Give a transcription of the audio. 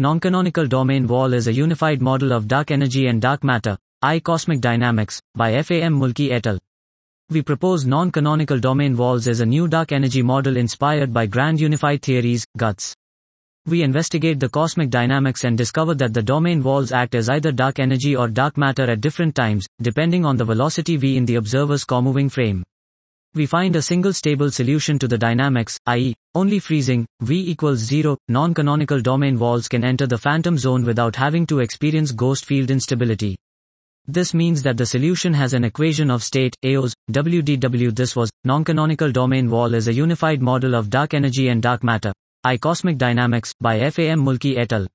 Non-canonical domain wall is a unified model of dark energy and dark matter, I cosmic dynamics, by FAM Mulki et al. We propose non-canonical domain walls as a new dark energy model inspired by grand unified theories, GUTS. We investigate the cosmic dynamics and discover that the domain walls act as either dark energy or dark matter at different times, depending on the velocity v in the observer's comoving frame. We find a single stable solution to the dynamics, i.e., only freezing, v equals 0, non-canonical domain walls can enter the phantom zone without having to experience ghost field instability. This means that the solution has an equation of state, AOS, WDW. This was, non-canonical domain wall is a unified model of dark energy and dark matter. I Cosmic Dynamics, by FAM Mulki et al.